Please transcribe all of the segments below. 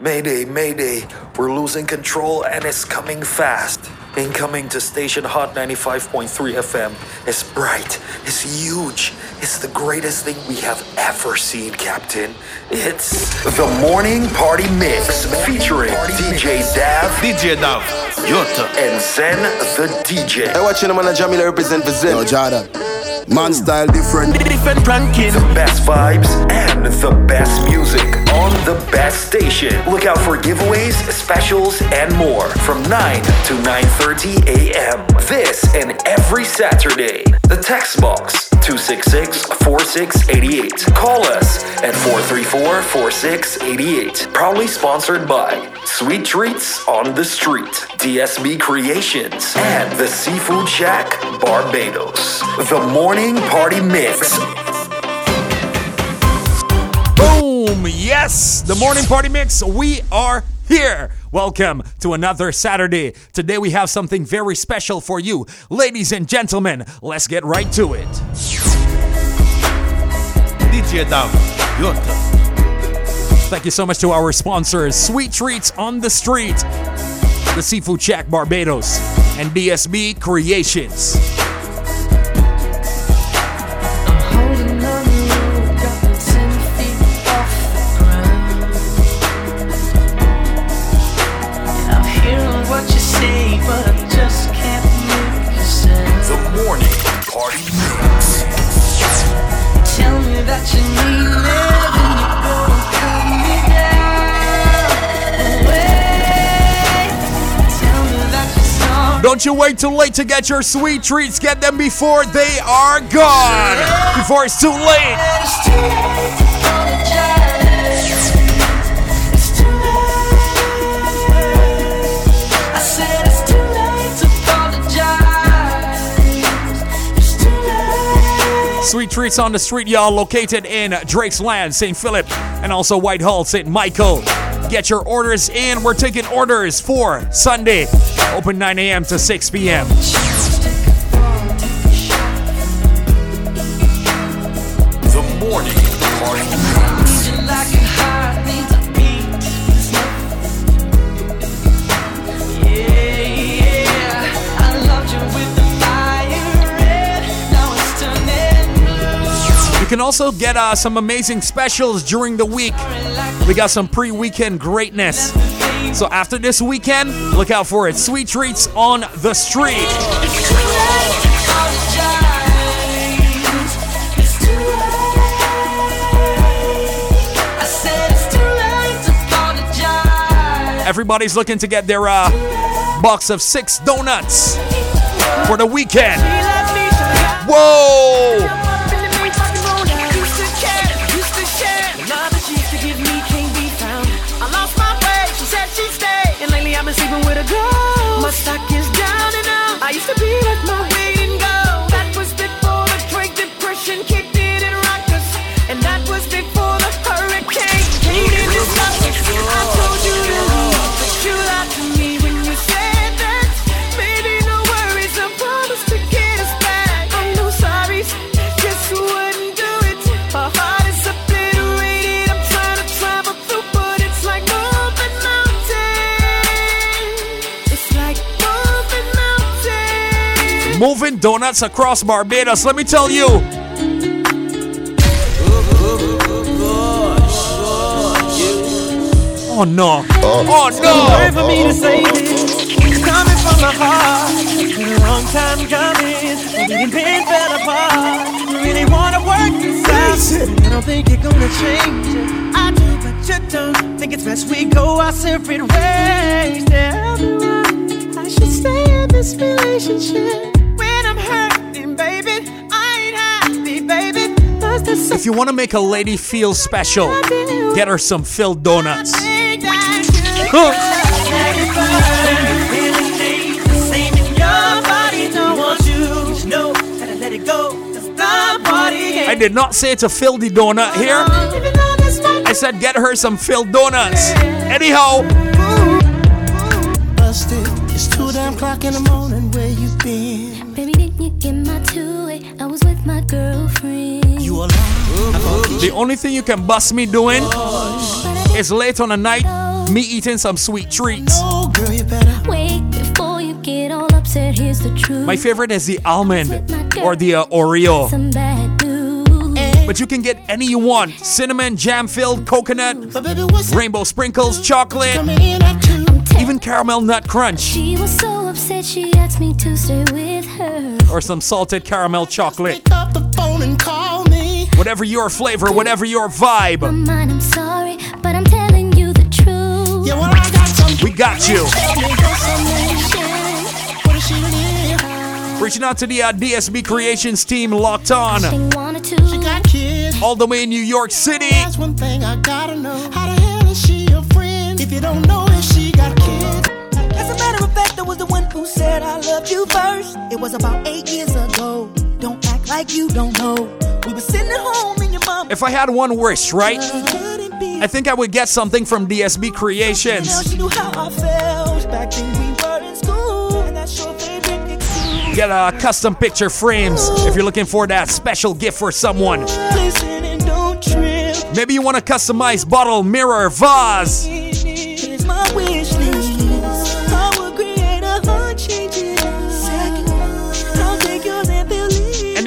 Mayday, mayday. We're losing control and it's coming fast. Incoming to station Hot 95.3 FM. It's bright, it's huge, it's the greatest thing we have ever seen, Captain. It's the Morning Party Mix featuring DJ Dav DJ Dav, Yota. and Zen the DJ. Hey, watching them on the Jamila represent for Zen. Yo, Jada. Man style different. Different ranking. The best vibes and the best music on the best station. Look out for giveaways, specials, and more from 9 to 9:30 a.m. This and every Saturday. The text box 266-4688. Call us at 434-4688. Proudly sponsored by Sweet Treats on the Street, DSB Creations, and the Seafood Shack Barbados. The Morning Party Mix. Boom! Yes! The morning party mix, we are here. Welcome to another Saturday. Today we have something very special for you. Ladies and gentlemen, let's get right to it. DJ Dav, Yota. Thank you so much to our sponsors, Sweet Treats on the Street, the Seafood Shack Barbados, and DSB Creations. Don't you wait too late to get your sweet treats. Get them before they are gone. Before it's too late. Treats on the street, y'all, located in Drake's Land, St. Philip, and also Whitehall, St. Michael. Get your orders in. We're taking orders for Sunday. Open 9 a.m. to 6 p.m. also get uh, some amazing specials during the week. We got some pre weekend greatness. So after this weekend, look out for it. Sweet treats on the street. Everybody's looking to get their uh, box of six donuts for the weekend. Whoa! Sleeping with a girl. My stock is down and out. I used to be like my Moving donuts across Barbados. Let me tell you. Oh no. Oh Sorry no. for me to say this. It's coming from the heart. It's been a long time coming. But we been fell apart. I really wanna work this out. I don't think you're gonna change it. I do, but you don't. Think it's best we go our separate ways. Tell me why I should stay in this relationship If you want to make a lady feel special, get her some filled donuts. I did not say it's a the donut here. I said get her some filled donuts. Anyhow, Busted. It's two damn clock in the morning. Where you been? Baby, didn't you get my two-way? I was with my girlfriend. You alone? The only thing you can bust me doing is late on a night me eating some sweet treats. Girl, you better. Wait before you get all upset. Here's the truth. My favorite is the almond or the uh, Oreo. Some bad news. But you can get any you want cinnamon, jam filled, coconut, rainbow sprinkles, chocolate, coming in at two? even caramel nut crunch, She was so upset she asked me to stay with her. or some salted caramel chocolate. Whatever your flavor, whatever your vibe, mind, I'm sorry, but I'm telling you the truth. Yeah, well, I got some. we got you. Tell me what's her name? What is she really? Reaching out to the uh, DSB Creations team locked on She wanted to. She got kids. all the way in New York City. That's one thing I gotta know. How the hell is she your friend? If you don't know if she got kids. As a matter of fact, I was the one who said I loved you first. It was about eight years ago. Don't act like you don't know. We were sitting home in your mom. If I had one wish, right? I think I would get something from DSB Creations. she knew how I felt back then we were in school, and that's your favorite excuse. Get uh, custom picture frames if you're looking for that special gift for someone. Listen and don't trip. Maybe you want a customized bottle, mirror, vase.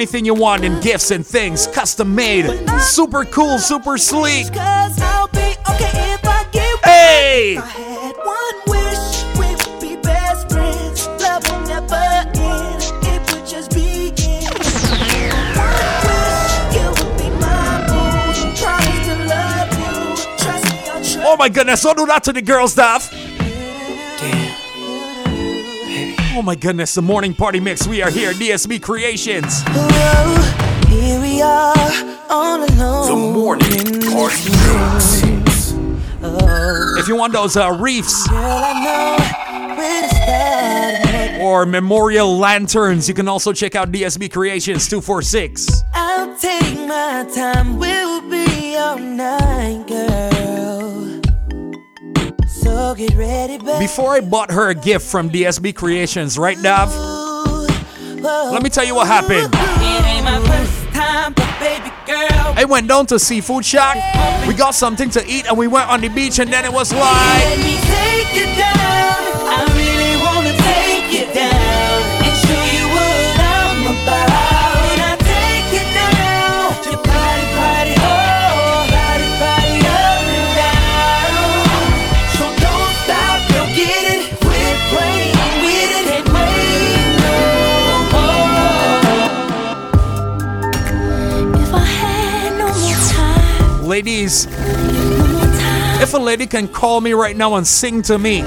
Anything you want in gifts and things, custom made. Super cool, super sleek. Cause I'll be okay if I get Hey! I had one wish, we would be best friends. Love will never end, it would just begin. One wish, you would be my boo. Promise to love you, trust me, I'll trust Oh my goodness, don't do that to the girls, staff. Oh my goodness, the morning party mix. We are here, DSB Creations. Whoa, here we are, all alone. The morning party mix. If you want those uh, reefs Girl, I know where to start or memorial lanterns, you can also check out DSB Creations 246. I'll take my time, we'll be all night, girl. So get ready, baby. Before I bought her a gift from DSB Creations, right, Dav? Let me tell you what happened. It ain't my first time, but baby girl. I went down to Seafood Shack. We got something to eat and we went on the beach, and then it was like. Time, Ladies, no more time. if a lady can call me right now and sing to me,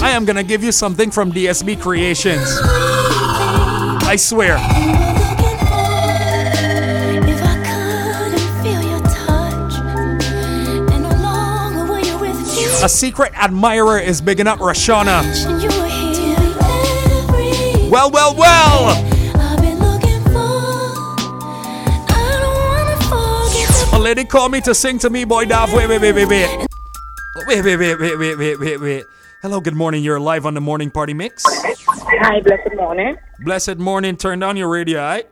I am gonna give you something from DSB Creations. I swear. If I couldn't feel your touch, and no longer were you with me, A secret admirer is bigging up Rashana. and you were here every Well, well, well! Lady called me to sing to me, boy Dav. Wait, wait, wait, wait, wait. Wait, wait, wait, wait, wait, wait, wait, wait. Hello, good morning. You're live on the morning party mix. Hi, blessed morning. Blessed morning. Turn down your radio, alright?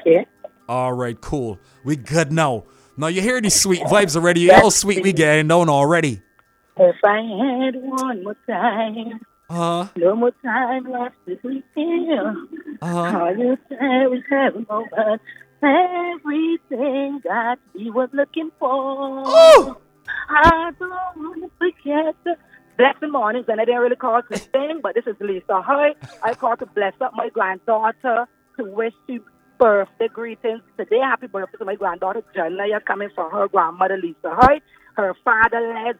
Okay. All right, cool. We good now. Now you hear these sweet vibes already. You how sweet we getting down already. If I had one more time, Uh huh. no more time left to be here. Uh huh. All you said was a moment. Everything that we was looking for. Oh! I don't want to forget the blessed mornings, and I didn't really call to sing, but this is Lisa Hoy. I called to bless up my granddaughter to wish you birthday greetings today. Happy birthday to my granddaughter Jenna. You're coming from her grandmother Lisa Hoy. Her father, Les,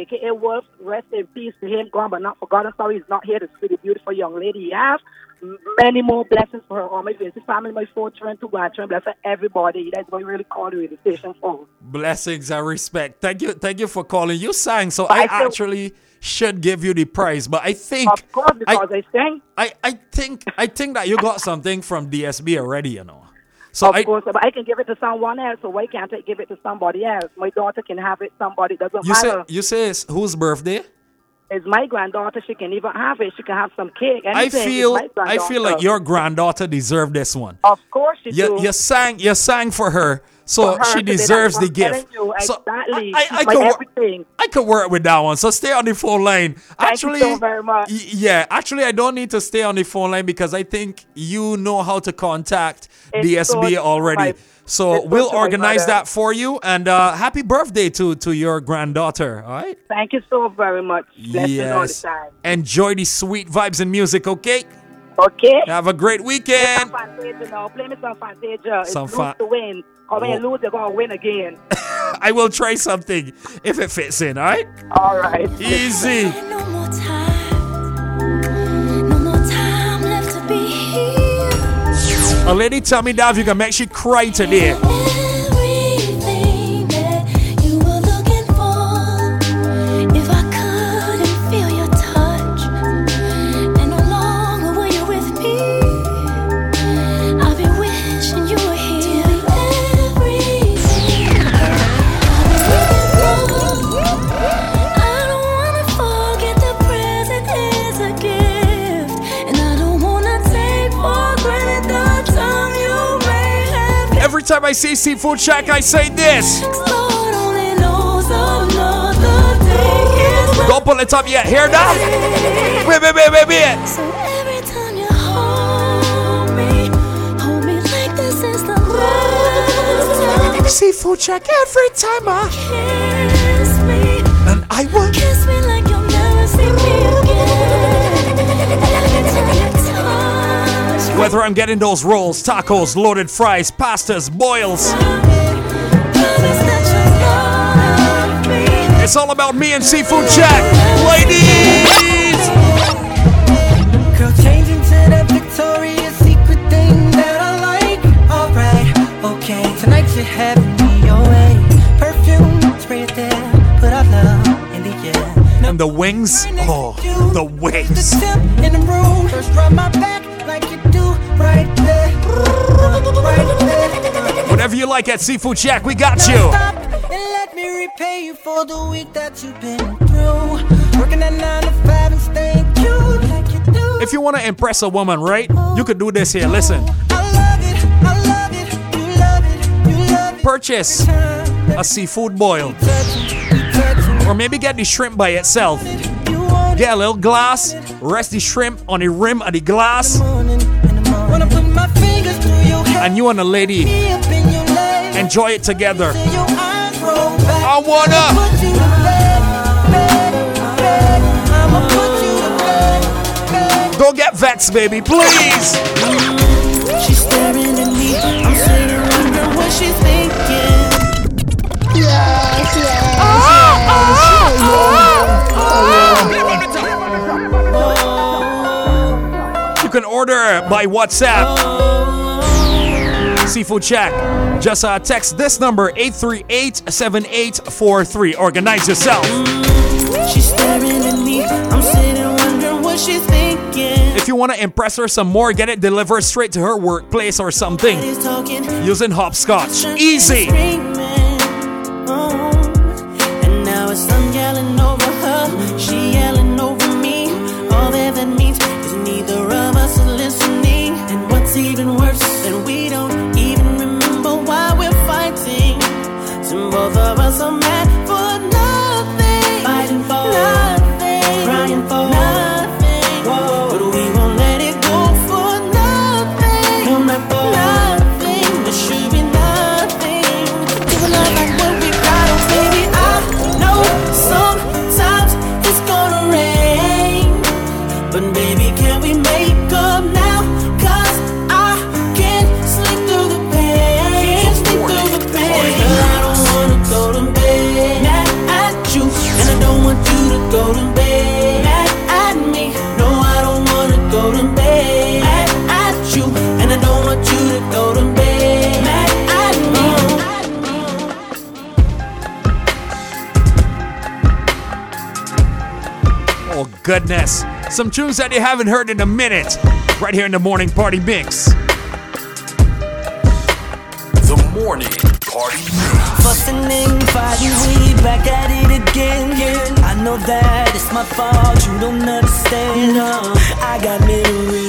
aka Wolf, rest in peace to him, gone but not forgotten. Sorry, he's not here to see the beautiful young lady you have. Many more blessings for her, all my Vinci family, my four children, two grandchildren, bless her, everybody. That's what we really call the station for. Blessings and respect. Thank you, thank you for calling. You sang, so I I actually should give you the prize. But I think, Of course, I, because I, sing. I, I think, I think that you got something from DSB already. You know. So of I, course, but I can give it to someone else, so why can't I give it to somebody else? My daughter can have it, somebody doesn't you say, matter. you say it's whose birthday? It's my granddaughter, she can even have it. She can have some cake. I anything. Feel, I feel like your granddaughter deserved this one. Of course you You, do. you sang, you sang for her, So she to be that deserves the gift. You, So exactly. I- I- I could wor- everything. I could work with that one. So stay on the phone line. Thank actually, you so very much. yeah, actually, I don't need to stay on the phone line because I think you know how to contact It's DSB good, already. my- so we'll organize that for you. And uh, happy birthday to to your granddaughter. All right. Thank you so very much. The Yes. Enjoy the sweet vibes and music. Okay. Okay. Have a great weekend. Some Fantasia. Play me some Fantasia. It's Some lose fa- to win. Because when you Oh. lose, you're going to win again. I will try something if it fits in. All right. All right. Easy. No more time, no more time left to be here. A lady tell me that you can make she cry today. Every time I see Seafood Shack, I say this. Lord only knows another day is Don't pull it up yet. Hear that? Wait, wait, wait, wait, wait. So every time you hold me, hold me like this is the last time. Seafood Shack every time I Kiss me, and I will. kiss me Whether I'm getting those rolls, tacos, loaded fries, pastas, boils, promise that you love me. it's all about me and Seafood Shack. Ladies! Girl, changing to that Victoria's Secret thing that I like. Alright, okay. Tonight you're having me your way. Perfume, spray it there. Put our love in the air. And the wings? Oh, The wings. Whatever you like at Seafood Shack, we got you. And let me repay you for the week that you've been through. Working at nine to five and staying cute like you do. If you want to impress a woman, right? You could do this here. Listen. I love it, I love it, you love it, you love it. Purchase a seafood boil. Or maybe get the shrimp by itself. Get a little glass, rest the shrimp on the rim of the glass, and you and a lady me up in your leg, enjoy it together. till your eyes roll back. I wanna. Put you to bed, bed, bed. I'ma put you to bed, bed. Don't get vexed, baby, please. She's staring at me. I'm sitting wondering what she's thinking. Ah, ah, ah, you can order by WhatsApp. Seafood Shack. Just uh, text this number 838-7843. Organize yourself. She's staring at me. I'm sitting wondering what she's thinking. If you want to impress her some more, get it delivered straight to her workplace or something using hopscotch. Easy. Some tunes that you haven't heard in a minute. Right here in the morning party mix. The morning party mix. Fussing and fighting, we back at it again. I know that it's my fault, you don't understand. Uh, I got memories,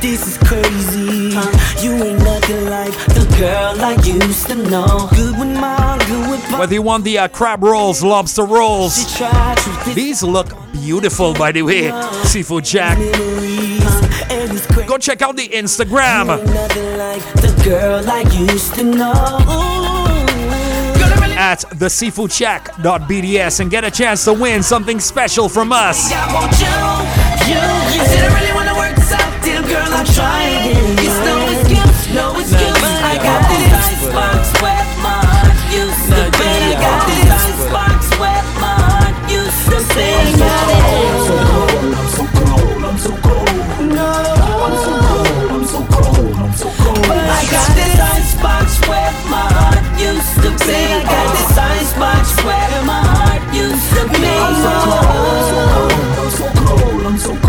This is crazy. You ain't nothing like the girl I used to know. Good with mom, good with pop. Whether you want the uh, crab rolls, lobster rolls, She tried to these look beautiful, by the way. Seafood Shack. memories. And it's crazy. Go check out the Instagram like the girl I used to know. Girl, I really at theseafoodshack.bds and get a chance to win something special from us. I'm trying. It's no excuse, no excuse. I got this icebox wet my heart used to be. I got this icebox wet my heart used to be. I'm so cold, I'm so cold, I'm so cold. No, I'm so cold, I'm so cold, I'm so cold. I got this icebox wet my heart used to be. I got this icebox wet my heart used to be. I'm so cold, I'm so cold, I'm so cold.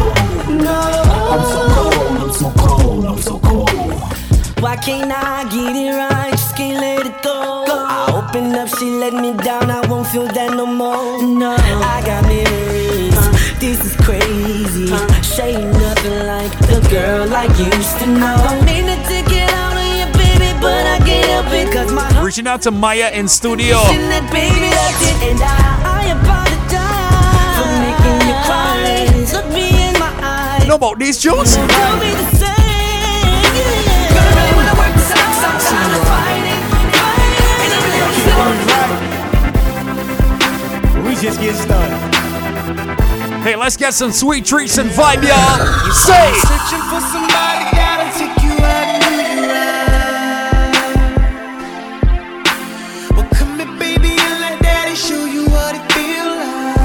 Can't I get it right? Just can't let it go. I open up, she let me down. I won't feel that no more. No, I got memories. This is crazy. She ain't nothing like the girl I used to know. Don't mean to take it out on you, baby, but I can't help it 'cause my heart Reaching out to Maya in studio. that baby that's it, and I, I apologize for making you cry. Look me in my eyes. Know about these tunes? Just get started. Hey, let's get some sweet treats and vibe, y'all. Say! Searching for somebody, gotta take you out and do you right. Well, come here, baby, and let daddy show you what it feel like.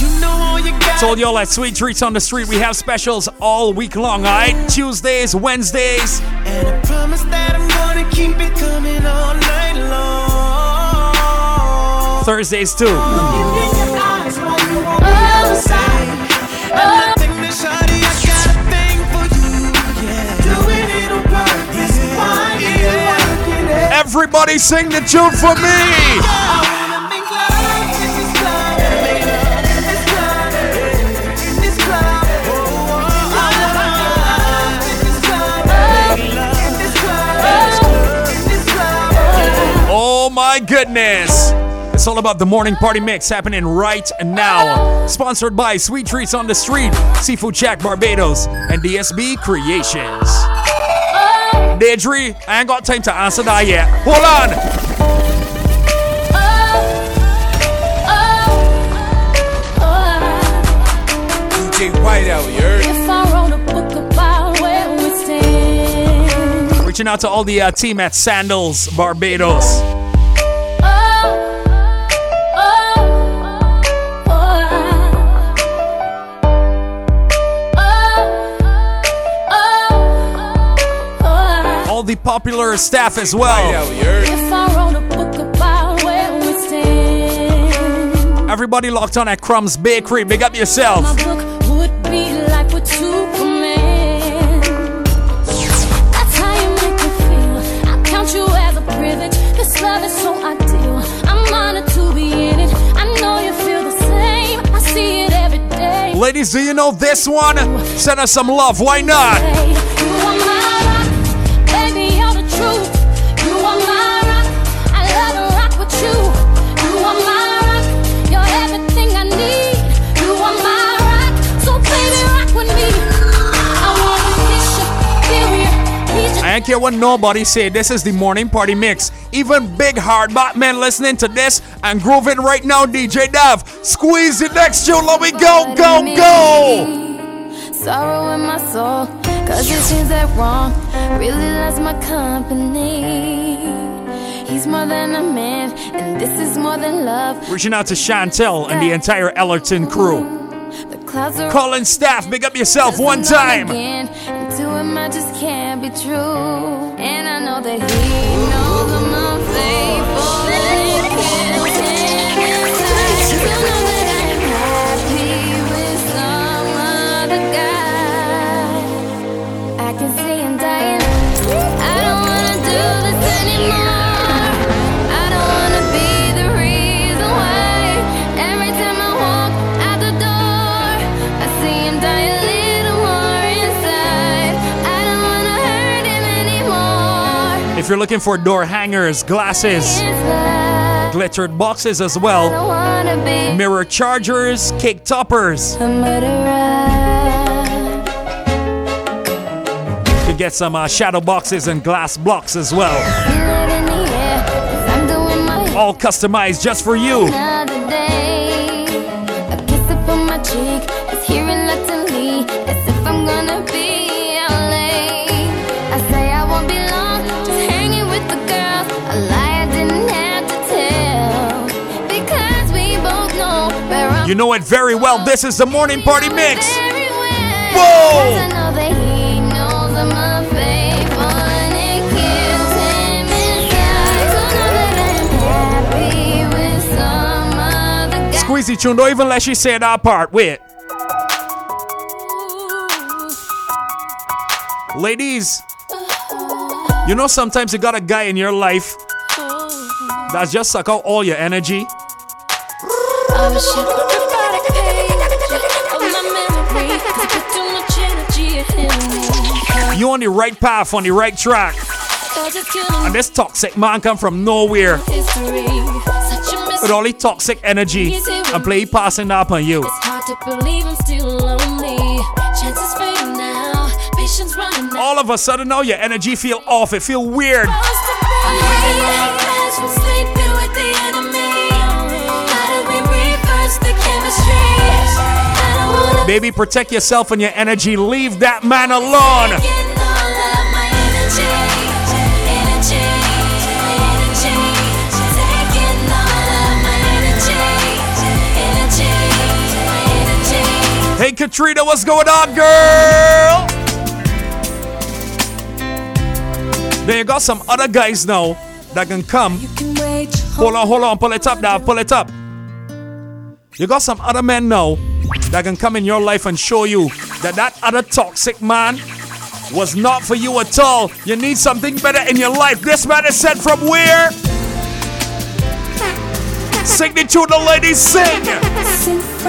You know all you got. Told y'all at Sweet Treats on the Street, we have specials all week long, alright? Tuesdays, Wednesdays, And I promise that I'm gonna keep it coming all night long. Thursdays too. Everybody sing the tune for me! Oh my goodness! It's all about the morning party mix happening right now. Sponsored by Sweet Treats on the Street, Seafood Shack Barbados, and DSB Creations. Deidre, I ain't got time to answer that yet. Hold on! DJ Whiteout, you heard? If I wrote a book about where we stand, Reaching out to all the uh, team at Sandals Barbados. All popular staff as well. Whiteout, you heard? If I wrote a book about where we stand, Everybody locked on at Crumbs Bakery. Big up yourself. my book would be like with Superman. That's how you make me feel. I count you as a privilege. This love is so ideal. I'm honored to be in it. I know you feel the same. I see it every day. Ladies, do you know this one? Send us some love. Why not? Care what nobody say. This is the morning party mix. Even big hard Batman listening to this and grooving right now, DJ Dav. Squeeze the next tune. Let me go, go, go. Sorrow in my soul, cause it seems that wrong really loves my company. He's more than a man, and this is more than love. Reaching out to Chantel and the entire Ellerton crew. The clouds are Calling staff. Big up yourself one time. Again, to him I just can't be true. And I know that he knows I'm unfaithful. and can't stand inside. You know that I am happy with some other guy. I can see him dying. I don't wanna do this anymore. If you're looking for door hangers, glasses, glittered boxes as well, mirror chargers, cake toppers. You can get some uh, shadow boxes and glass blocks as well. All customized just for you. You know it very well. This is the morning party mix. Whoa! 'Cause I know that he knows I'm unfaithful, and it kills him inside to know that I'm happy with some other guy. Squeezy tune, don't even let she say that part. Wait. Ladies, you know sometimes you got a guy in your life that just suck out all your energy. You on the right path, on the right track. And this toxic man come from nowhere with all the toxic energy and play passing up on you. All of a sudden now your energy feel off. It feel weird. Baby, protect yourself and your energy. Leave that man alone. Katrina, what's going on, girl? Then you got some other guys now that can come. Hold on, hold on, pull it up now, pull it up. You got some other men now that can come in your life and show you that that other toxic man was not for you at all. You need something better in your life. This man is sent from where? Sing the tune, the ladies sing.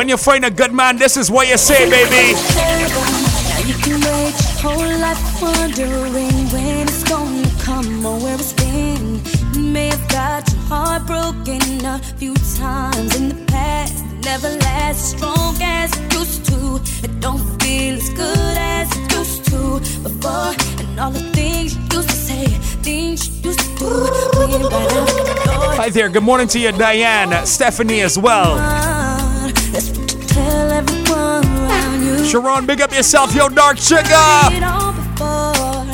When you find a good man, this is what you say, baby. Now you can wait your whole life wondering when it's gonna come or where it's been. You may have got your heart broken a few times in the past. Never lasts strong as it used to. It don't feel as good as it used to before. And all the things you used to say, things you used to do, right out the door. Hi there, good morning to you, Diane, Stephanie as well. Sharon, big up yourself, yo, dark sugar. it all before.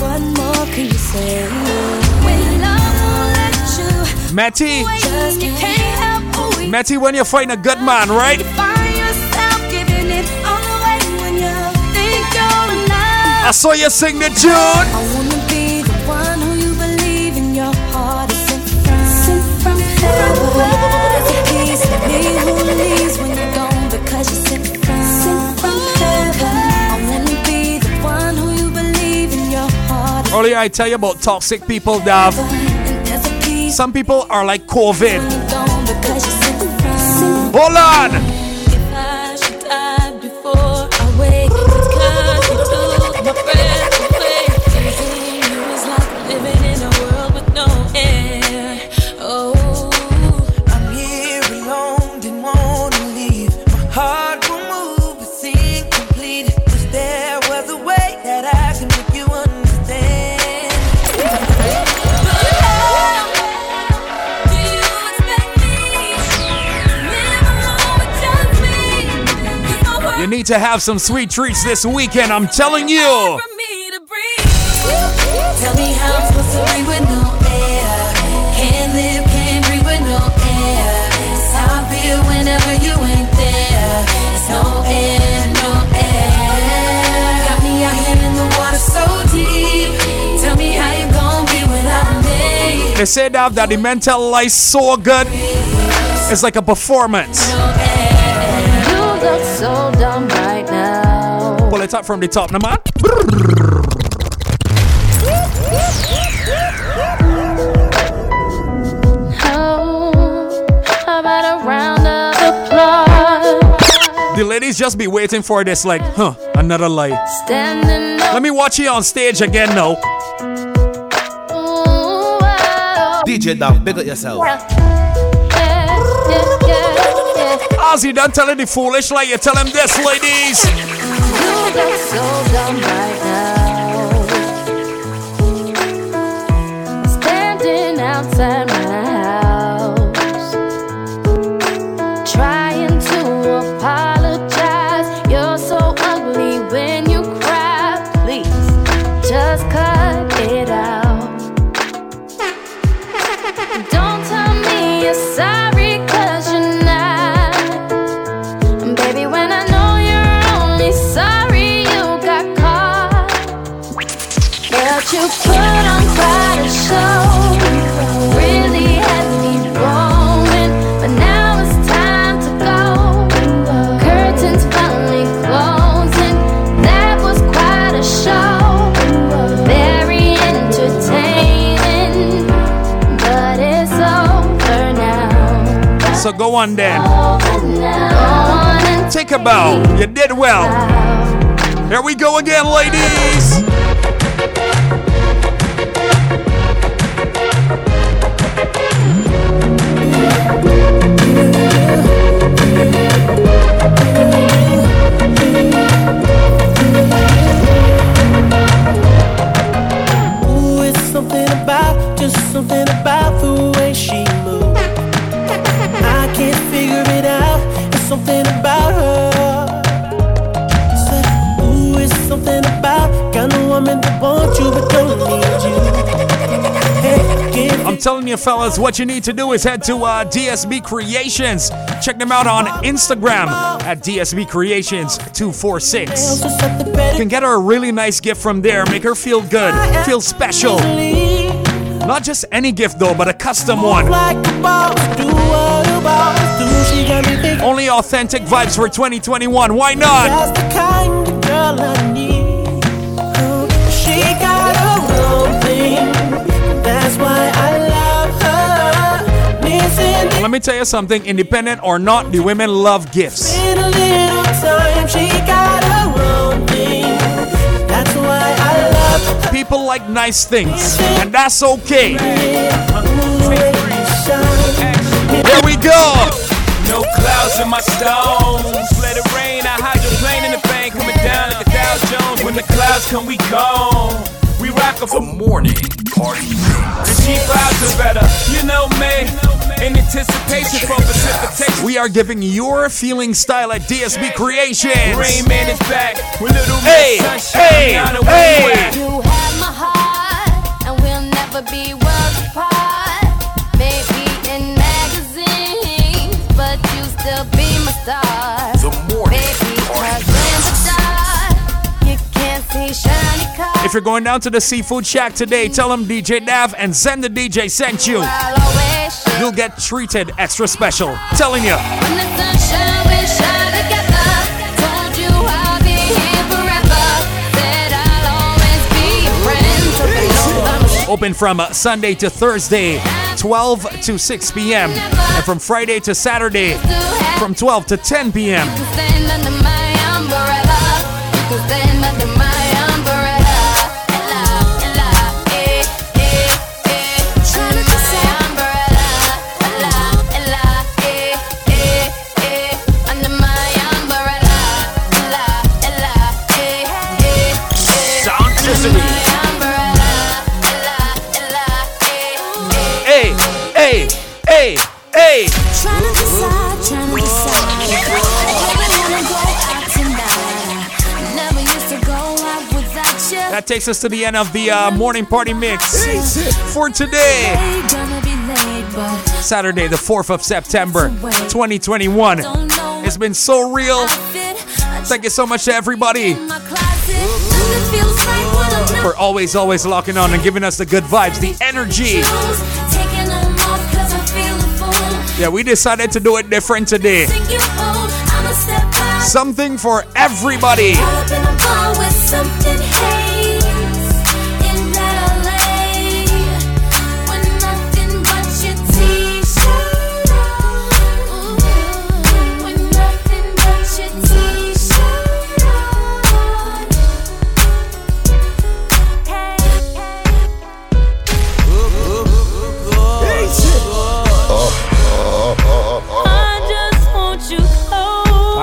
What more can you say? When love won't let you, Matty, just you can't help who you Matty, when you find a good man, right? find yourself giving it all away when you think you're enough. I saw you sing the tune. Earlier, I tell you about toxic people, Dav. Some people are like COVID. Hold on. So deep. Tell me how you gon' be without me. They say, Dav, that the mental life so good. It's like a performance. Now. Pull it up from the top, now, man. How about a round of applause? The ladies just be waiting for this, like, huh, another light. Let me watch you on stage again now. Ooh, wow. DJ Dove, big up yourself. Ozzy, don't tell Ozzy done telling the foolish lie. You tell him this, ladies. Look so dumb right now. Go again, ladies. Ooh, it's something about, just something about telling you, fellas, what you need to do is head to uh, DSB Creations. Check them out on Instagram at DSB Creations 246. else to set the You can get her a really nice gift from there. Make her feel good, feel special. Not just any gift though, but a custom one. Only authentic vibes for 2021. Why not? Let me tell you something, independent or not, the women love gifts. in a little time. She got her own thing. That's why I love her. People like nice things, and that's okay. Ooh, you shine. Here we go. No clouds in my stones. Let it rain. I hydroplane in the bank coming down like a Dow Jones. When the clouds come, we gone. We rock a The morning party The cheap vibes are better. You know me. In anticipation for precipitation. We are giving your feeling style at DSB Creations. Rain Man is back. With little Hey, Sunshine. hey, Down and where hey. You have my heart, and we'll never be If you're going down to the Seafood Shack today, tell them DJ Dav and Zen the DJ sent you. I'll always share. You'll get treated extra special. Telling you. When the sunshine will shine together. Told you I'll be here forever. Said I'll always be your friend. So below I'm Open from uh, Sunday to Thursday, 12 to 6 p.m. And from Friday to Saturday, from 12 to 10 p.m. That takes us to the end of the uh, morning party mix for today, Saturday, the 4th of September, 2021. It's been so real. Thank you so much to everybody for always, always locking on and giving us the good vibes, the energy. Yeah, we decided to do it different today. Something for everybody.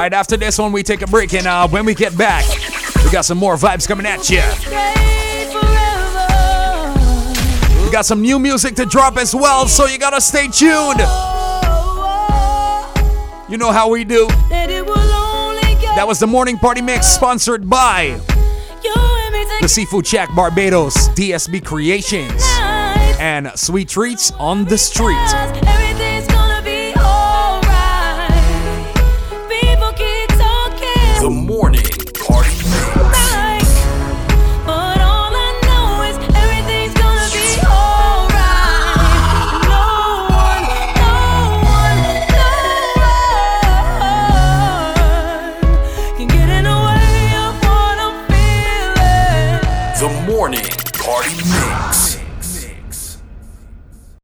Right after this one, we take a break, and uh, when we get back, we got some more vibes coming at you. We got some new music to drop as well, so you gotta stay tuned. You know how we do. That was the morning party mix sponsored by the Seafood Shack Barbados, DSB Creations, and Sweet Treats on the Street.